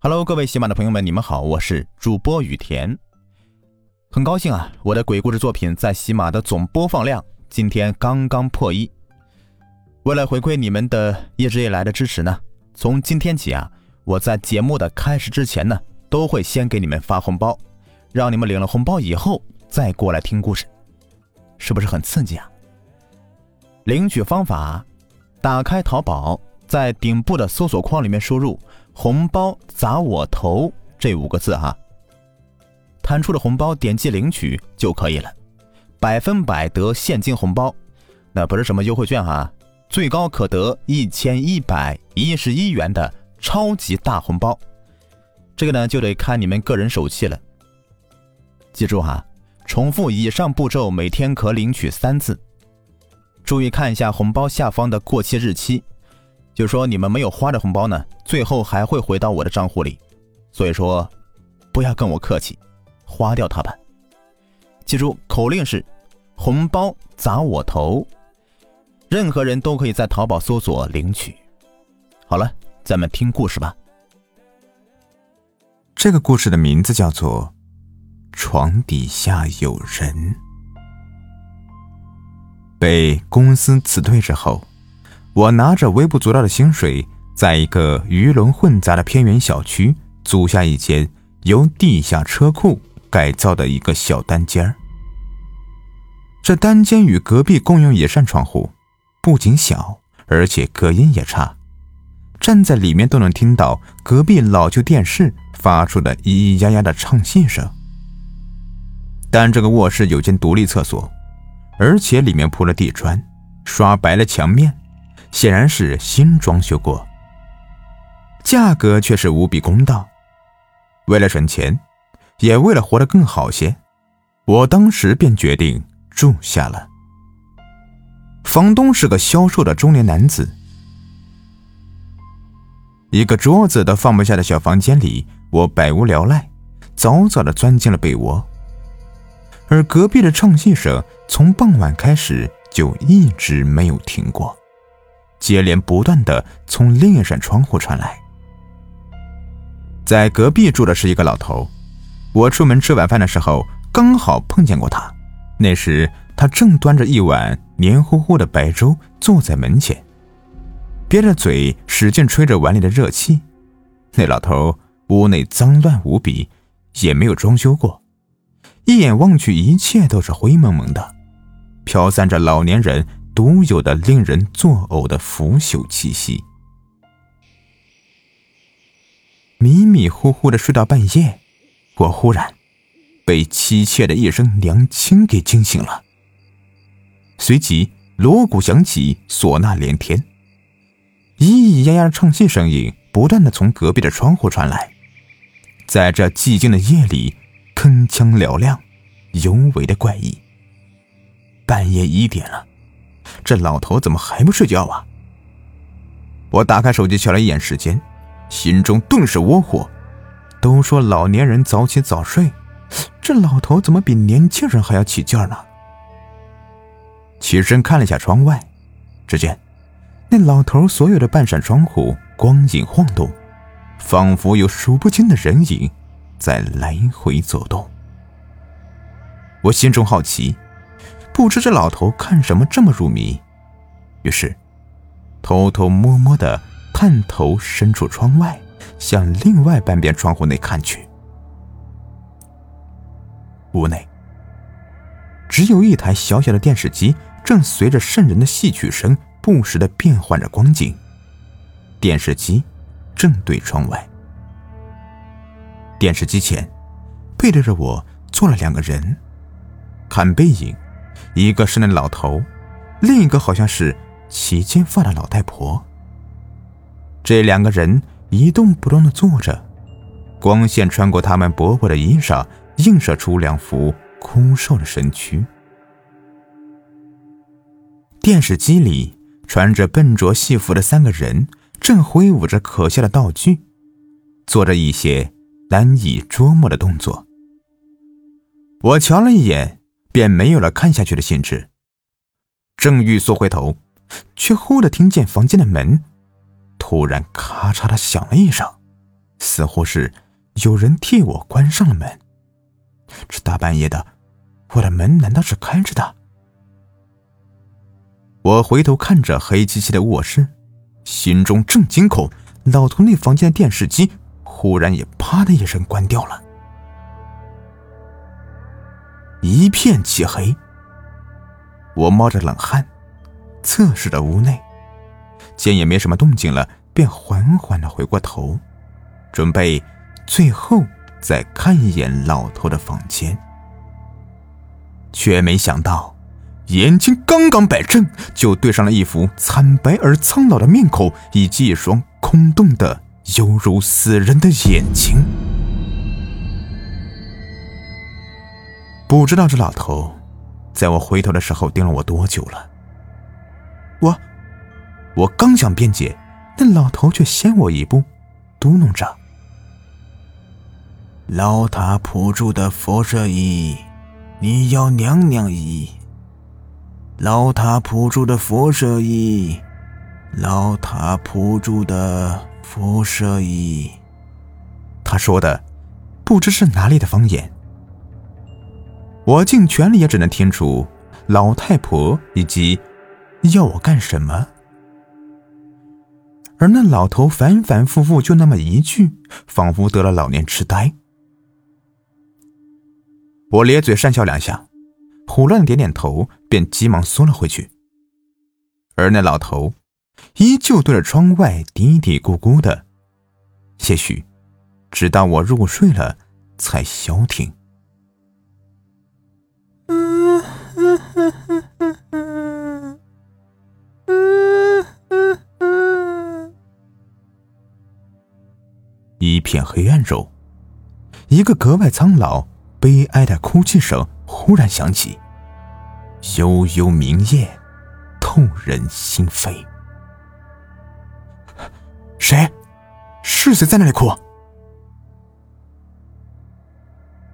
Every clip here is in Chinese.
Hello，各位喜马的朋友们，你们好，我是主播雨田。很高兴啊，我的鬼故事作品在喜马的总播放量今天刚刚破亿。为了回馈你们的一直以来的支持呢，从今天起啊，我在节目的开始之前呢，都会先给你们发红包，让你们领了红包以后再过来听故事，是不是很刺激啊？领取方法：打开淘宝，在顶部的搜索框里面输入。红包砸我头这五个字哈，弹出的红包点击领取就可以了，百分百得现金红包，那不是什么优惠券哈，最高可得一千一百一十一元的超级大红包，这个呢就得看你们个人手气了。记住哈，重复以上步骤每天可领取三次，注意看一下红包下方的过期日期。就说你们没有花的红包呢，最后还会回到我的账户里，所以说不要跟我客气，花掉它吧。记住口令是红包砸我头，任何人都可以在淘宝搜索领取。好了，咱们听故事吧。这个故事的名字叫做《床底下有人》。被公司辞退之后。我拿着微不足道的薪水，在一个鱼龙混杂的偏远小区租下一间由地下车库改造的一个小单间儿。这单间与隔壁共用一扇窗户，不仅小，而且隔音也差，站在里面都能听到隔壁老旧电视发出的咿咿呀呀的唱戏声。但这个卧室有间独立厕所，而且里面铺了地砖，刷白了墙面。显然是新装修过，价格却是无比公道。为了省钱，也为了活得更好些，我当时便决定住下了。房东是个消瘦的中年男子。一个桌子都放不下的小房间里，我百无聊赖，早早的钻进了被窝。而隔壁的唱戏声从傍晚开始就一直没有停过。接连不断的从另一扇窗户传来。在隔壁住的是一个老头，我出门吃晚饭的时候刚好碰见过他。那时他正端着一碗黏糊糊的白粥坐在门前，憋着嘴使劲吹着碗里的热气。那老头屋内脏乱无比，也没有装修过，一眼望去一切都是灰蒙蒙的，飘散着老年人。独有的令人作呕的腐朽气息。迷迷糊糊的睡到半夜，我忽然被凄切的一声娘亲给惊醒了。随即锣鼓响起，唢呐连天，咿咿呀呀的唱戏声音不断的从隔壁的窗户传来，在这寂静的夜里，铿锵嘹亮，尤为的怪异。半夜一点了。这老头怎么还不睡觉啊？我打开手机瞧了一眼时间，心中顿时窝火。都说老年人早起早睡，这老头怎么比年轻人还要起劲呢？起身看了一下窗外，只见那老头所有的半扇窗户光影晃动，仿佛有数不清的人影在来回走动。我心中好奇。不知这老头看什么这么入迷，于是偷偷摸摸的探头伸出窗外，向另外半边窗户内看去。屋内只有一台小小的电视机，正随着渗人的戏曲声不时的变换着光景。电视机正对窗外，电视机前背对着我坐了两个人，看背影。一个是那老头，另一个好像是齐金发的老太婆。这两个人一动不动的坐着，光线穿过他们薄薄的衣裳，映射出两幅枯瘦的身躯。电视机里穿着笨拙戏服的三个人正挥舞着可笑的道具，做着一些难以捉摸的动作。我瞧了一眼。便没有了看下去的兴致。正欲缩回头，却忽的听见房间的门突然咔嚓的响了一声，似乎是有人替我关上了门。这大半夜的，我的门难道是开着的？我回头看着黑漆漆的卧室，心中正惊恐，老头那房间的电视机忽然也啪的一声关掉了，一片漆黑。我冒着冷汗，侧视着屋内，见也没什么动静了，便缓缓的回过头，准备最后再看一眼老头的房间，却没想到，眼睛刚刚摆正，就对上了一副惨白而苍老的面孔，以及一双空洞的、犹如死人的眼睛。不知道这老头。在我回头的时候，盯了我多久了？我，我刚想辩解，那老头却先我一步，嘟哝着：“老塔普住的佛舍衣，你要娘娘衣。老塔普住的佛舍衣，老塔普住的佛舍衣。”他说的，不知是哪里的方言。我尽全力也只能听出老太婆以及要我干什么，而那老头反反复复就那么一句，仿佛得了老年痴呆。我咧嘴讪笑两下，胡乱点点头，便急忙缩了回去。而那老头依旧对着窗外嘀嘀咕咕的，也许直到我入睡了才消停。片黑暗中，一个格外苍老、悲哀的哭泣声忽然响起，悠悠明夜，痛人心扉。谁？是谁在那里哭？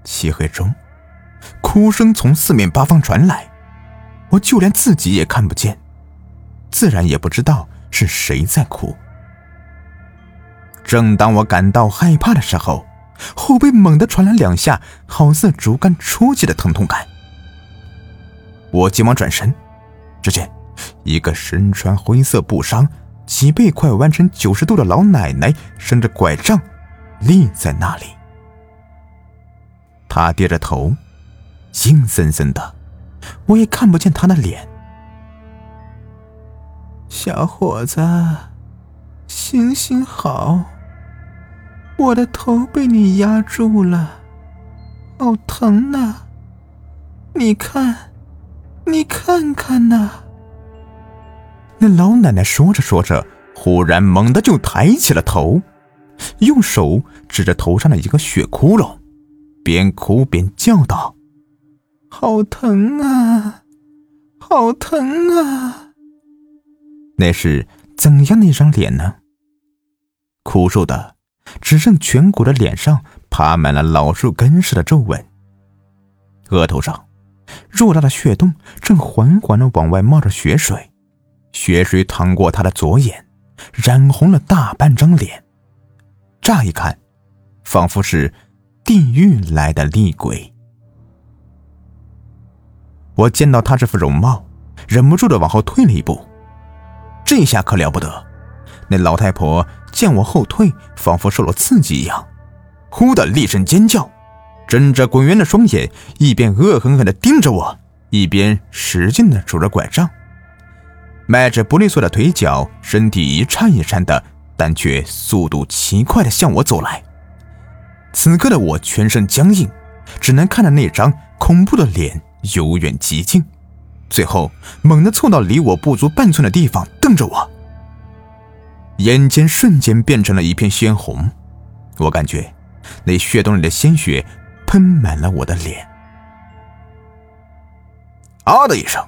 漆黑中。哭声从四面八方传来，我就连自己也看不见，自然也不知道是谁在哭。正当我感到害怕的时候，后背猛地传来两下好似竹竿戳击的疼痛感。我急忙转身，只见一个身穿灰色布衫、脊背快弯成九十度的老奶奶伸着拐杖立在那里，她低着头。阴森森的，我也看不见他的脸。小伙子，行行好，我的头被你压住了，好疼呐！你看，你看看呐！那老奶奶说着说着，忽然猛地就抬起了头，用手指着头上的一个血窟窿，边哭边叫道。好疼啊！好疼啊！那是怎样的一张脸呢？枯瘦的，只剩颧骨的脸上爬满了老树根似的皱纹。额头上，偌大的血洞正缓缓的往外冒着血水，血水淌过他的左眼，染红了大半张脸。乍一看，仿佛是地狱来的厉鬼。我见到他这副容貌，忍不住的往后退了一步。这下可了不得！那老太婆见我后退，仿佛受了刺激一样，忽的厉声尖叫，睁着滚圆的双眼，一边恶狠狠的盯着我，一边使劲的拄着拐杖，迈着不利索的腿脚，身体一颤一颤的，但却速度奇快的向我走来。此刻的我全身僵硬，只能看着那张恐怖的脸。由远及近，最后猛地凑到离我不足半寸的地方，瞪着我，眼前瞬间变成了一片鲜红。我感觉那血洞里的鲜血喷满了我的脸。啊的一声，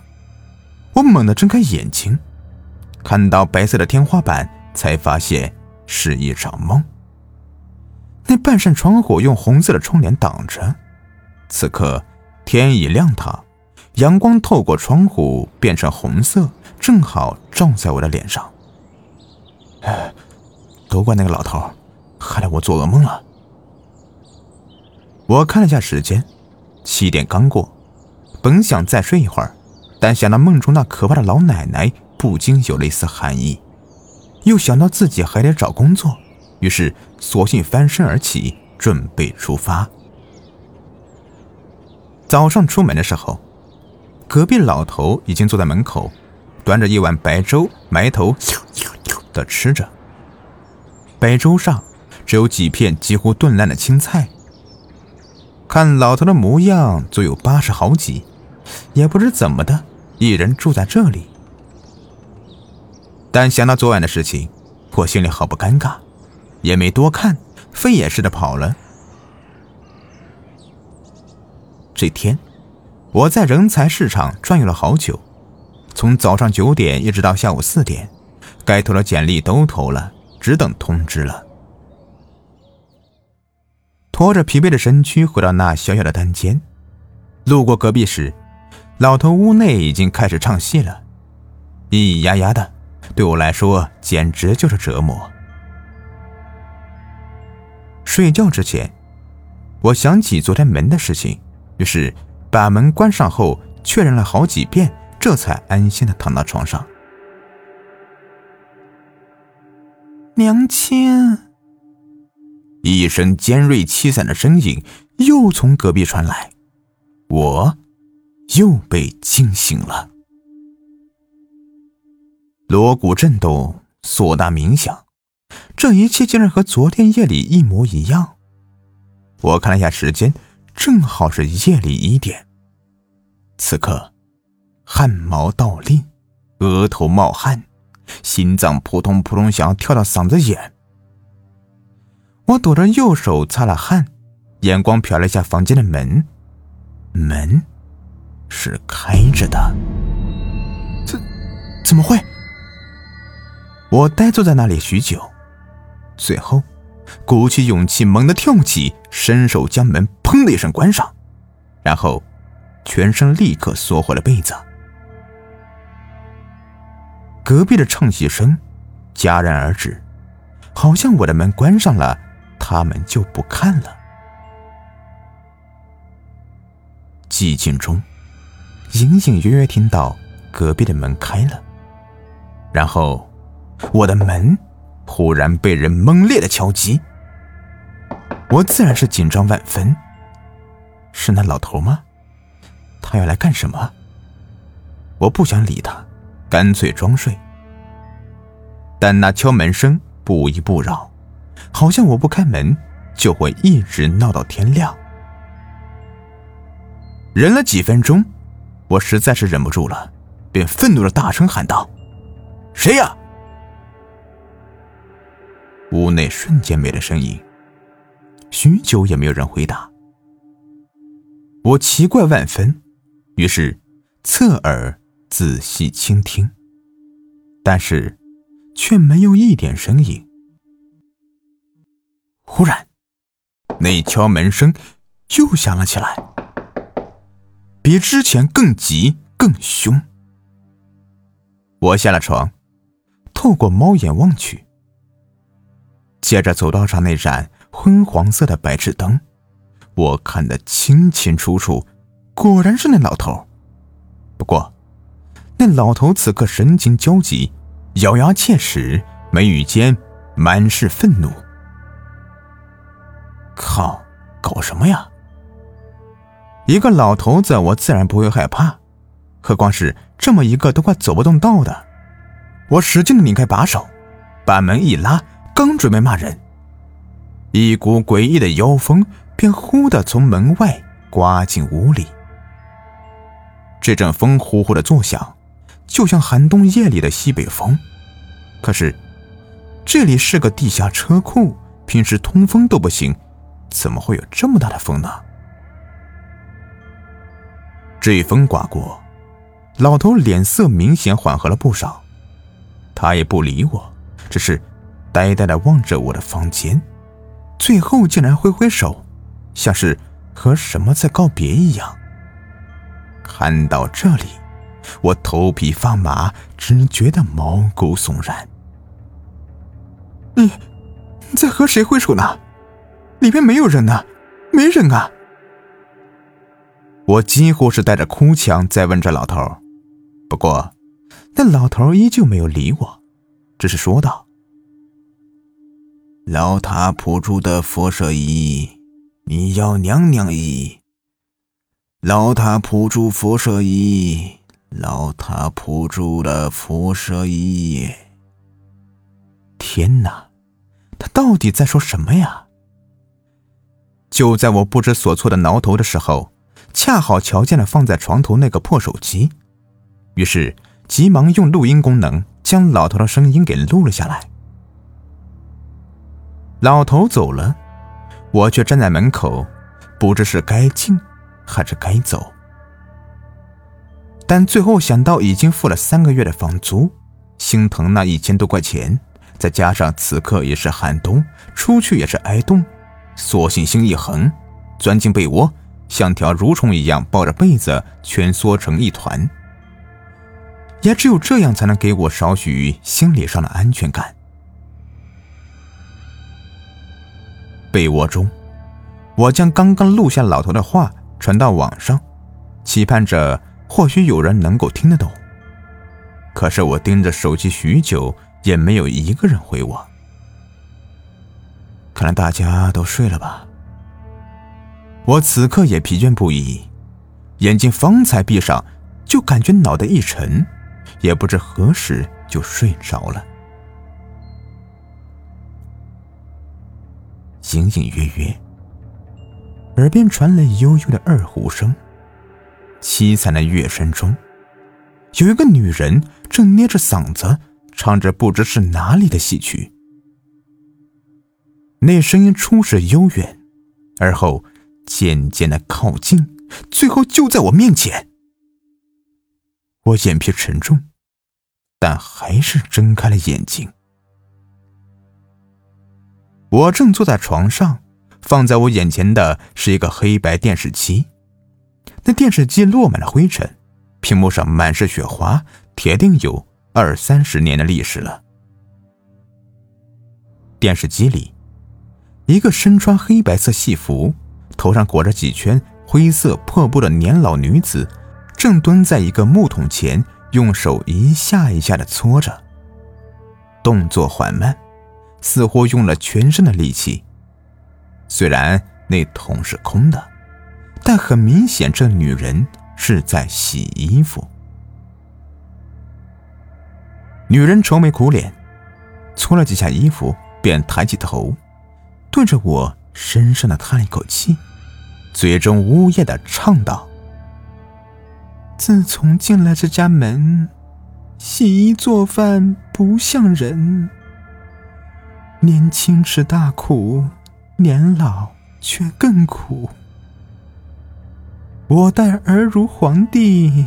我猛地睁开眼睛，看到白色的天花板，才发现是一场梦。那半扇窗户用红色的窗帘挡着，此刻。天已亮堂，阳光透过窗户变成红色，正好照在我的脸上。哎，都怪那个老头，害得我做噩梦了。我看了下时间，七点刚过，本想再睡一会儿，但想到梦中那可怕的老奶奶，不禁有了一丝寒意。又想到自己还得找工作，于是索性翻身而起，准备出发。早上出门的时候，隔壁老头已经坐在门口，端着一碗白粥，埋头 的吃着。白粥上只有几片几乎炖烂的青菜。看老头的模样，足有八十好几，也不知怎么的，一人住在这里。但想到昨晚的事情，我心里好不尴尬，也没多看，飞也似的跑了。这天，我在人才市场转悠了好久，从早上九点一直到下午四点，该投的简历都投了，只等通知了。拖着疲惫的身躯回到那小小的单间，路过隔壁时，老头屋内已经开始唱戏了，咿咿呀呀的，对我来说简直就是折磨。睡觉之前，我想起昨天门的事情。于是，把门关上后，确认了好几遍，这才安心的躺到床上。娘亲，一声尖锐凄惨的声音又从隔壁传来，我又被惊醒了。锣鼓震动，唢呐鸣响，这一切竟然和昨天夜里一模一样。我看了一下时间。正好是夜里一点。此刻，汗毛倒立，额头冒汗，心脏扑通扑通，想要跳到嗓子眼。我躲着右手擦了汗，眼光瞟了一下房间的门，门是开着的。怎怎么会？我呆坐在那里许久，最后。鼓起勇气，猛地跳起，伸手将门“砰”的一声关上，然后全身立刻缩回了被子。隔壁的唱戏声戛然而止，好像我的门关上了，他们就不看了。寂静中，隐隐约约听到隔壁的门开了，然后我的门。忽然被人猛烈的敲击，我自然是紧张万分。是那老头吗？他要来干什么？我不想理他，干脆装睡。但那敲门声不依不饶，好像我不开门就会一直闹到天亮。忍了几分钟，我实在是忍不住了，便愤怒的大声喊道：“谁呀？”屋内瞬间没了声音，许久也没有人回答。我奇怪万分，于是侧耳仔细倾听，但是却没有一点声音。忽然，那敲门声又响了起来，比之前更急更凶。我下了床，透过猫眼望去。借着走道上那盏昏黄色的白炽灯，我看得清清楚楚，果然是那老头。不过，那老头此刻神情焦急，咬牙切齿，眉宇间满是愤怒。靠，搞什么呀？一个老头子，我自然不会害怕，何况是这么一个都快走不动道的。我使劲的拧开把手，把门一拉。刚准备骂人，一股诡异的妖风便忽地从门外刮进屋里。这阵风呼呼的作响，就像寒冬夜里的西北风。可是，这里是个地下车库，平时通风都不行，怎么会有这么大的风呢？这风刮过，老头脸色明显缓和了不少，他也不理我，只是。呆呆的望着我的房间，最后竟然挥挥手，像是和什么在告别一样。看到这里，我头皮发麻，只觉得毛骨悚然。你，你在和谁挥手呢？里面没有人呢，没人啊！我几乎是带着哭腔在问这老头，不过那老头依旧没有理我，只是说道：“老塔铺住的佛舍衣，你要娘娘衣。老塔普住佛舍衣，老塔铺住了佛舍衣。天哪，他到底在说什么呀？”就在我不知所措的挠头的时候。恰好瞧见了放在床头那个破手机，于是急忙用录音功能将老头的声音给录了下来。老头走了，我却站在门口，不知是该进还是该走。但最后想到已经付了三个月的房租，心疼那一千多块钱，再加上此刻也是寒冬，出去也是挨冻，索性心一横，钻进被窝。像条蠕虫一样抱着被子蜷缩成一团，也只有这样才能给我少许心理上的安全感。被窝中，我将刚刚录下老头的话传到网上，期盼着或许有人能够听得懂。可是我盯着手机许久，也没有一个人回我。看来大家都睡了吧。我此刻也疲倦不已，眼睛方才闭上，就感觉脑袋一沉，也不知何时就睡着了。隐隐约约，耳边传来悠悠的二胡声。凄惨的乐声中，有一个女人正捏着嗓子唱着不知是哪里的戏曲。那声音初始悠远，而后。渐渐的靠近，最后就在我面前。我眼皮沉重，但还是睁开了眼睛。我正坐在床上，放在我眼前的是一个黑白电视机。那电视机落满了灰尘，屏幕上满是雪花，铁定有二三十年的历史了。电视机里，一个身穿黑白色戏服。头上裹着几圈灰色破布的年老女子，正蹲在一个木桶前，用手一下一下的搓着，动作缓慢，似乎用了全身的力气。虽然那桶是空的，但很明显，这女人是在洗衣服。女人愁眉苦脸，搓了几下衣服，便抬起头，对着我。深深的叹了一口气，嘴中呜咽的唱道：“自从进了这家门，洗衣做饭不像人。年轻吃大苦，年老却更苦。我待儿如皇帝，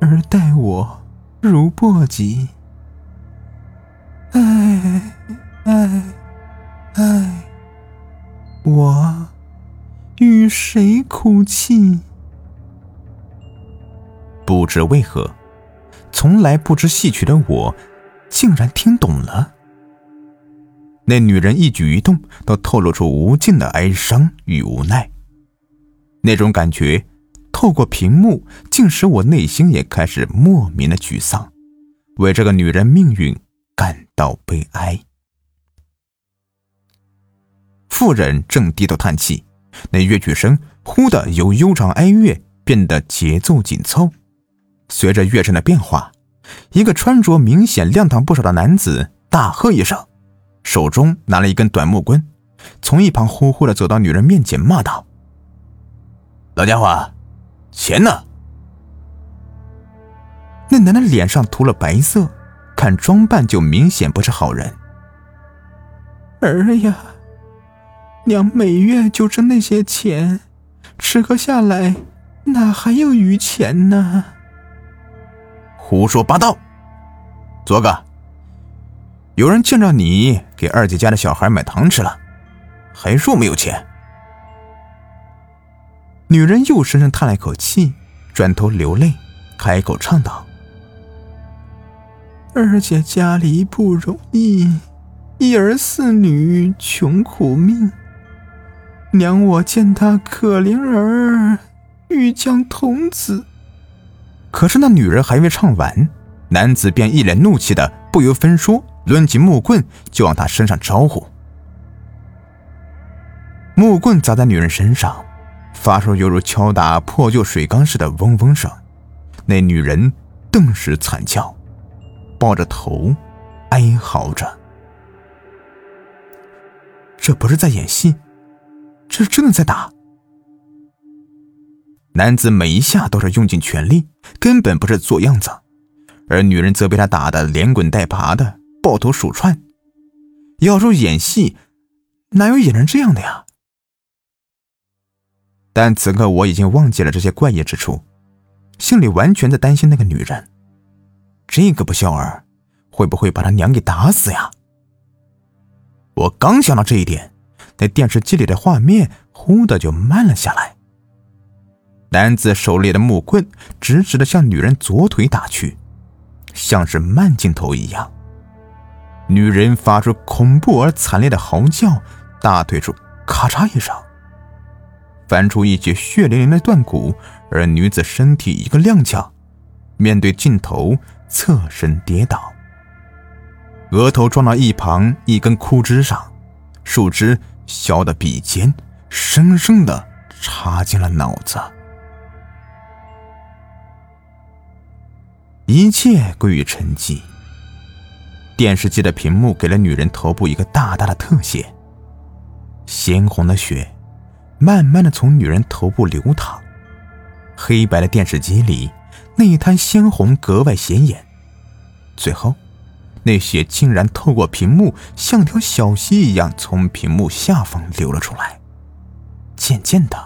儿待我如簸箕。唉，唉，唉。”我与谁哭泣？不知为何，从来不知戏曲的我，竟然听懂了。那女人一举一动都透露出无尽的哀伤与无奈，那种感觉透过屏幕，竟使我内心也开始莫名的沮丧，为这个女人命运感到悲哀。妇人正低头叹气，那乐曲声忽的由悠长哀乐变得节奏紧凑。随着乐声的变化，一个穿着明显亮堂不少的男子大喝一声，手中拿了一根短木棍，从一旁呼呼的走到女人面前，骂道：“老家伙，钱呢？”那男的脸上涂了白色，看装扮就明显不是好人。儿呀！娘每月就挣那些钱，吃喝下来哪还有余钱呢？胡说八道！昨个，有人见着你给二姐家的小孩买糖吃了，还说没有钱。女人又深深叹了一口气，转头流泪，开口唱道：“二姐家里不容易，一儿四女穷苦命。娘我见他可怜儿，欲将童子。可是那女人还未唱完，男子便一脸怒气的不由分说，抡起木棍就往她身上招呼。木棍砸在女人身上，发出犹如敲打破旧水缸似的嗡嗡声。那女人顿时惨叫，抱着头哀嚎着：“这不是在演戏。”这是真的在打，男子每一下都是用尽全力，根本不是做样子，而女人则被他打得连滚带爬的，抱头鼠窜。要说演戏，哪有演成这样的呀？但此刻我已经忘记了这些怪异之处，心里完全在担心那个女人，这个不孝儿会不会把他娘给打死呀？我刚想到这一点。那电视机里的画面忽的就慢了下来。男子手里的木棍直直的向女人左腿打去，像是慢镜头一样。女人发出恐怖而惨烈的嚎叫，大腿处咔嚓一声，翻出一截血淋淋的断骨，而女子身体一个踉跄，面对镜头侧身跌倒，额头撞到一旁一根枯枝上，树枝。削的笔尖生生的插进了脑子，一切归于沉寂。电视机的屏幕给了女人头部一个大大的特写，鲜红的血慢慢的从女人头部流淌，黑白的电视机里那一滩鲜红格外显眼，最后。那血竟然透过屏幕，像条小溪一样从屏幕下方流了出来，渐渐的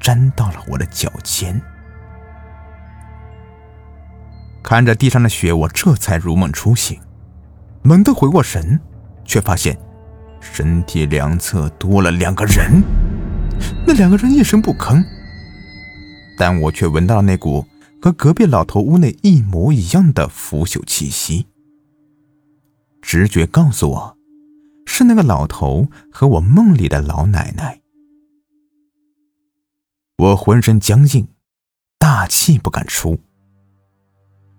沾到了我的脚尖。看着地上的血，我这才如梦初醒，猛地回过神，却发现身体两侧多了两个人。那两个人一声不吭，但我却闻到了那股和隔壁老头屋内一模一样的腐朽气息。直觉告诉我，是那个老头和我梦里的老奶奶。我浑身僵硬，大气不敢出。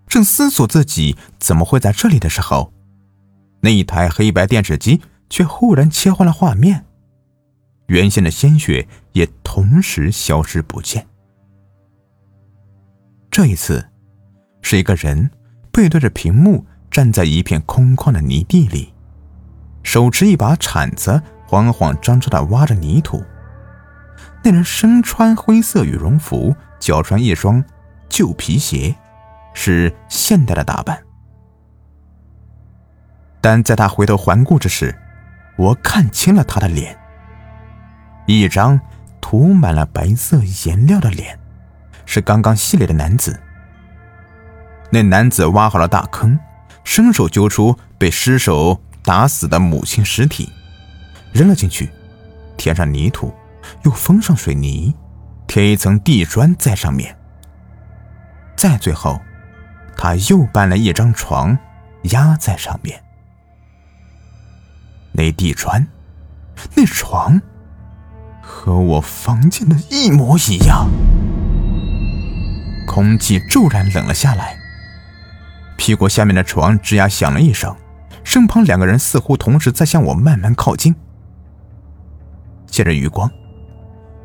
正思索自己怎么会在这里的时候，那一台黑白电视机却忽然切换了画面，原先的鲜血也同时消失不见。这一次，是一个人背对着屏幕。站在一片空旷的泥地里，手持一把铲子，慌慌张张地挖着泥土。那人身穿灰色羽绒服，脚穿一双旧皮鞋，是现代的打扮。但在他回头环顾之时，我看清了他的脸，一张涂满了白色颜料的脸，是刚刚戏里的男子。那男子挖好了大坑。伸手揪出被尸首打死的母亲尸体，扔了进去，填上泥土，又封上水泥，贴一层地砖在上面。再最后，他又搬了一张床压在上面。那地砖，那床，和我房间的一模一样。空气骤然冷了下来。屁股下面的床吱呀响了一声，身旁两个人似乎同时在向我慢慢靠近。借着余光，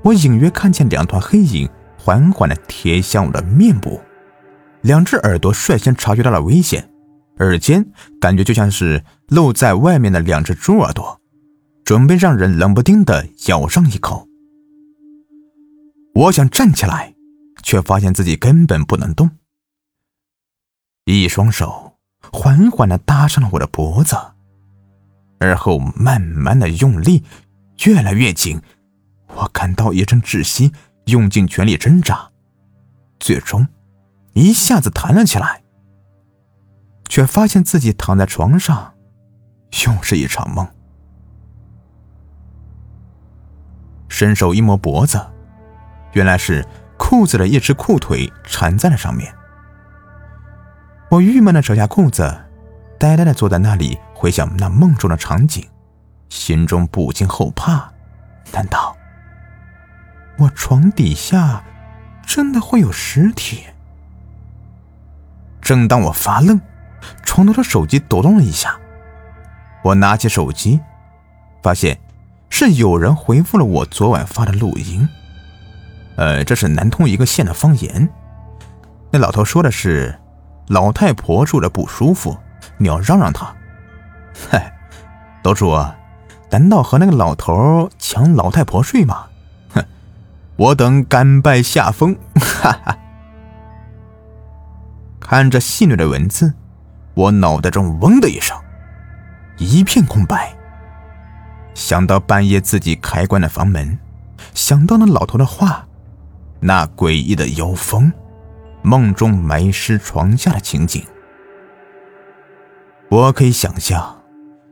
我隐约看见两团黑影缓缓地贴向我的面部，两只耳朵率先察觉到了危险，耳尖感觉就像是露在外面的两只猪耳朵，准备让人冷不丁的咬上一口。我想站起来，却发现自己根本不能动。一双手缓缓地搭上了我的脖子，而后慢慢的用力，越来越紧。我感到一阵窒息，用尽全力挣扎，最终一下子弹了起来，却发现自己躺在床上，又是一场梦。伸手一摸脖子，原来是裤子的一只裤腿缠在了上面。我郁闷的扯下裤子，呆呆的坐在那里，回想那梦中的场景，心中不禁后怕：难道我床底下真的会有尸体？正当我发愣，床头的手机抖动了一下，我拿起手机，发现是有人回复了我昨晚发的录音。呃，这是南通一个县的方言。那老头说的是，老太婆住着不舒服，你要让让她。嗨，楼主，难道和那个老头抢老太婆睡吗？哼，我等甘拜下风。哈哈。看着戏谑的文字，我脑袋中嗡的一声，一片空白。想到半夜自己开关的房门，想到那老头的话，那诡异的妖风，梦中埋尸床下的情景，我可以想象，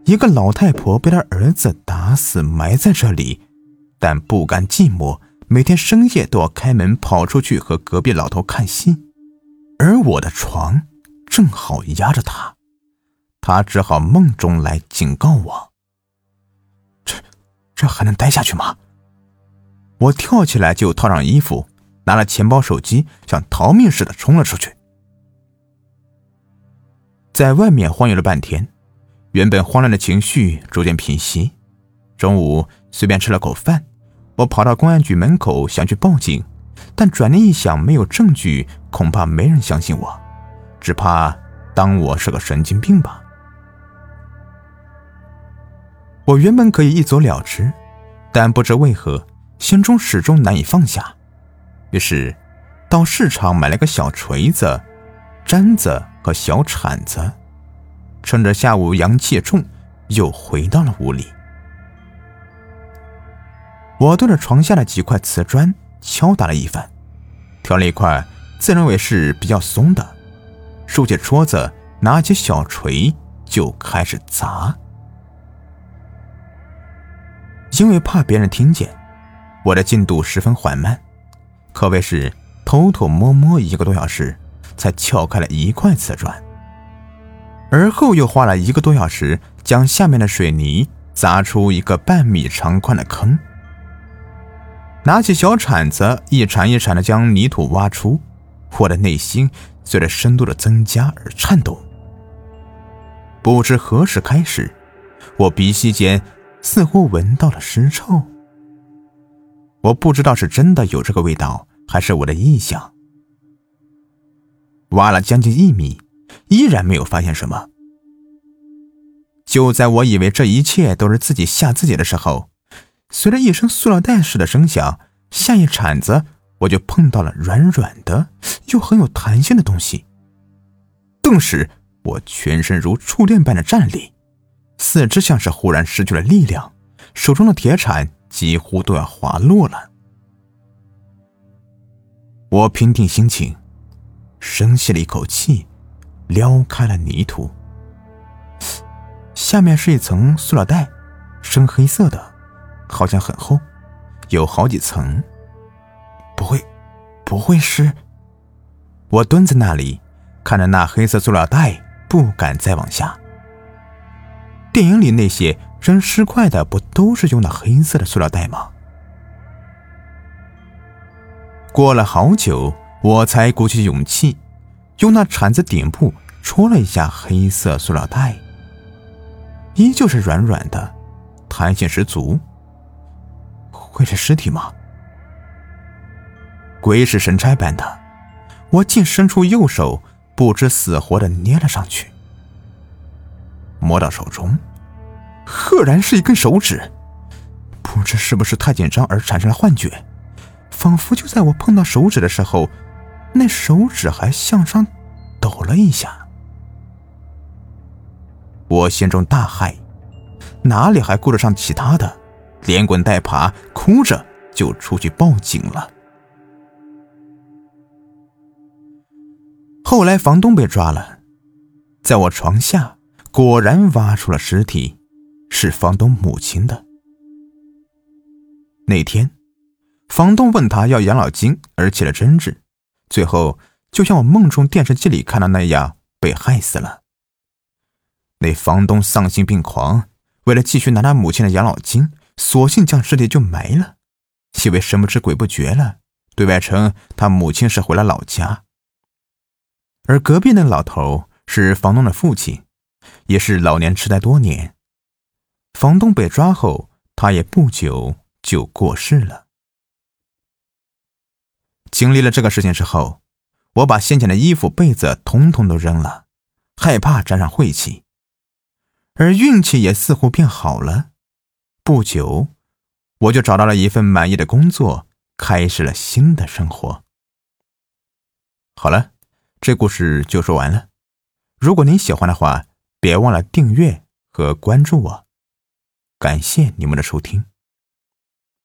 一个老太婆被她儿子打死埋在这里，但不甘寂寞，每天深夜都要开门跑出去和隔壁老头看戏。而我的床正好压着她，她只好梦中来警告我。这还能待下去吗？我跳起来就套上衣服，拿了钱包、手机，像逃命似的冲了出去。在外面晃悠了半天，原本慌乱的情绪逐渐平息。中午随便吃了口饭，我跑到公安局门口想去报警。但转念一想，没有证据，恐怕没人相信我，只怕当我是个神经病吧。我原本可以一走了之，但不知为何，心中始终难以放下。于是，到市场买了个小锤子、簪子和小铲子，趁着下午阳气重，又回到了屋里。我对着床下的几块瓷砖。敲打了一番，挑了一块自认为是比较松的，竖起戳子，拿起小锤就开始砸。因为怕别人听见，我的进度十分缓慢，可谓是偷偷摸摸一个多小时才撬开了一块瓷砖，而后又花了一个多小时将下面的水泥砸出一个半米长宽的坑。拿起小铲子，一铲一铲的将泥土挖出，我的内心随着深度的增加而颤抖。不知何时开始，我鼻息间似乎闻到了尸臭。我不知道是真的有这个味道，还是我的臆想。挖了将近一米，依然没有发现什么。就在我以为这一切都是自己吓自己的时候。随着一声塑料袋似的声响，下一铲子我就碰到了软软的又很有弹性的东西。顿时，我全身如触电般的站立，四肢像是忽然失去了力量，手中的铁铲几乎都要滑落了。我平定心情，深吸了一口气，撩开了泥土，下面是一层塑料袋，深黑色的。好像很厚，有好几层。不会，不会是？我蹲在那里，看着那黑色塑料袋，不敢再往下。电影里那些扔尸块的，不都是用那黑色的塑料袋吗？过了好久，我才鼓起勇气，用那铲子顶部戳了一下黑色塑料袋，依旧是软软的，弹性十足。会是尸体吗？鬼使神差般的，我竟伸出右手，不知死活的捏了上去。摸到手中，赫然是一根手指。不知是不是太紧张而产生了幻觉，仿佛就在我碰到手指的时候，那手指还向上抖了一下。我心中大骇，哪里还顾得上其他的？连滚带爬，哭着就出去报警了。后来房东被抓了，在我床下果然挖出了尸体，是房东母亲的。那天，房东问他要养老金而起了争执，最后就像我梦中电视机里看到那样被害死了。那房东丧心病狂，为了继续拿他母亲的养老金，索性将尸体就埋了，以为神不知鬼不觉了，对外称他母亲是回了老家。而隔壁那老头是房东的父亲，也是老年痴呆多年。房东被抓后，他也不久就过世了。经历了这个事情之后，我把先前的衣服、被子统统都扔了，害怕沾上晦气。而运气也似乎变好了，不久，我就找到了一份满意的工作，开始了新的生活。好了，这故事就说完了。如果您喜欢的话，别忘了订阅和关注我。感谢你们的收听。